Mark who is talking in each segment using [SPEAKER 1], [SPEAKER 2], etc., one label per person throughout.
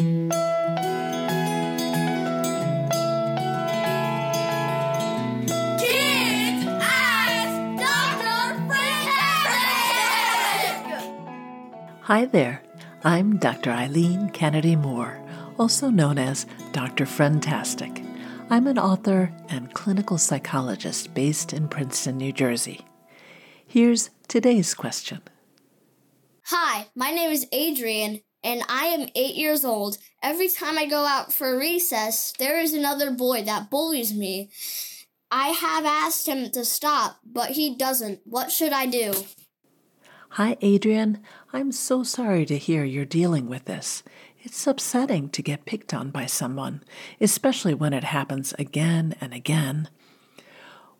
[SPEAKER 1] Hi there. I'm Dr. Eileen Kennedy Moore, also known as Dr. Friendtastic. I'm an author and clinical psychologist based in Princeton, New Jersey. Here's today's question.
[SPEAKER 2] Hi, my name is Adrian, and I am eight years old. Every time I go out for recess, there is another boy that bullies me. I have asked him to stop, but he doesn't. What should I do?
[SPEAKER 1] Hi, Adrian. I'm so sorry to hear you're dealing with this. It's upsetting to get picked on by someone, especially when it happens again and again.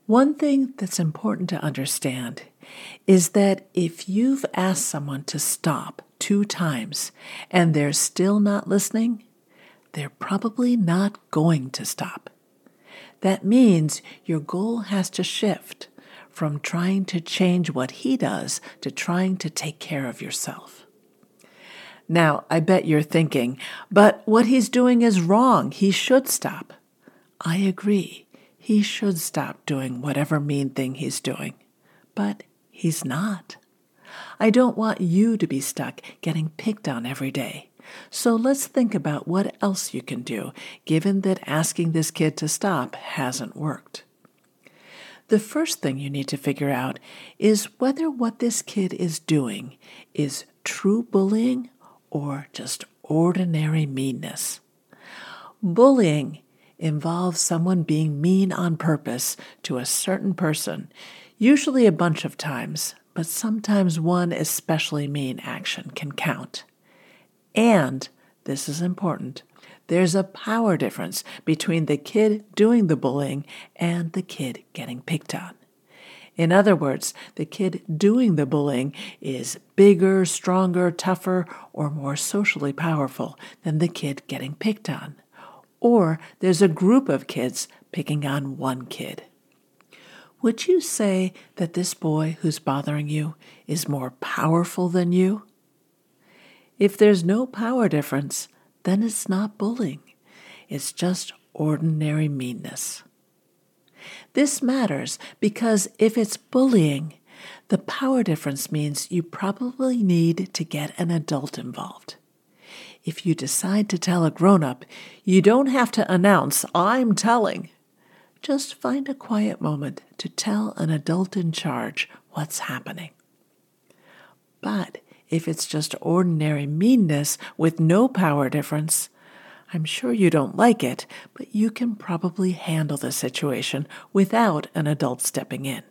[SPEAKER 1] One thing that's important to understand is that if you've asked someone to stop two times and they're still not listening, they're probably not going to stop. That means your goal has to shift from trying to change what he does to trying to take care of yourself. Now, I bet you're thinking, but what he's doing is wrong. He should stop. I agree. He should stop doing whatever mean thing he's doing. But he's not. I don't want you to be stuck getting picked on every day. So let's think about what else you can do, given that asking this kid to stop hasn't worked. The first thing you need to figure out is whether what this kid is doing is true bullying or just ordinary meanness. Bullying involves someone being mean on purpose to a certain person, usually a bunch of times, but sometimes one especially mean action can count. And, this is important, there's a power difference between the kid doing the bullying and the kid getting picked on. In other words, the kid doing the bullying is bigger, stronger, tougher, or more socially powerful than the kid getting picked on. Or there's a group of kids picking on one kid. Would you say that this boy who's bothering you is more powerful than you? If there's no power difference, then it's not bullying. It's just ordinary meanness. This matters because if it's bullying, the power difference means you probably need to get an adult involved. If you decide to tell a grown up, you don't have to announce, I'm telling. Just find a quiet moment to tell an adult in charge what's happening. But if it's just ordinary meanness with no power difference, I'm sure you don't like it, but you can probably handle the situation without an adult stepping in.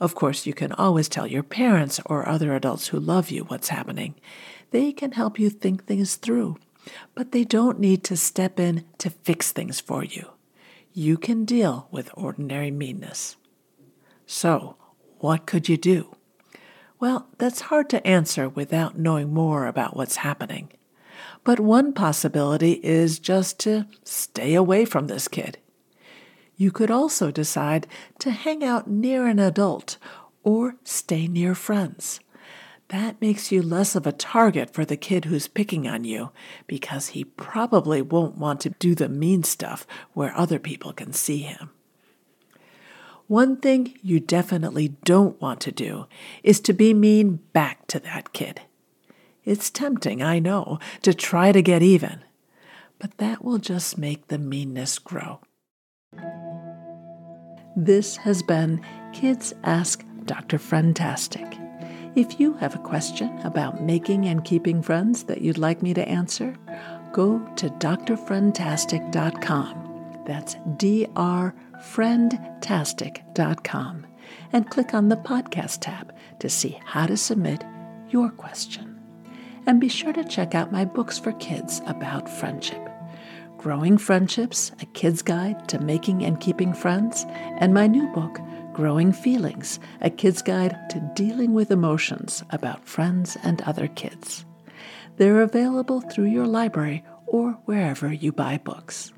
[SPEAKER 1] Of course, you can always tell your parents or other adults who love you what's happening. They can help you think things through, but they don't need to step in to fix things for you. You can deal with ordinary meanness. So, what could you do? Well, that's hard to answer without knowing more about what's happening. But one possibility is just to stay away from this kid. You could also decide to hang out near an adult or stay near friends. That makes you less of a target for the kid who's picking on you because he probably won't want to do the mean stuff where other people can see him. One thing you definitely don't want to do is to be mean back to that kid. It's tempting, I know, to try to get even, but that will just make the meanness grow. This has been Kids Ask Dr. Friendtastic. If you have a question about making and keeping friends that you'd like me to answer, go to drfriendtastic.com. That's drfriendtastic.com and click on the podcast tab to see how to submit your question. And be sure to check out my books for kids about friendship. Growing Friendships, a kid's guide to making and keeping friends, and my new book, Growing Feelings, a kid's guide to dealing with emotions about friends and other kids. They're available through your library or wherever you buy books.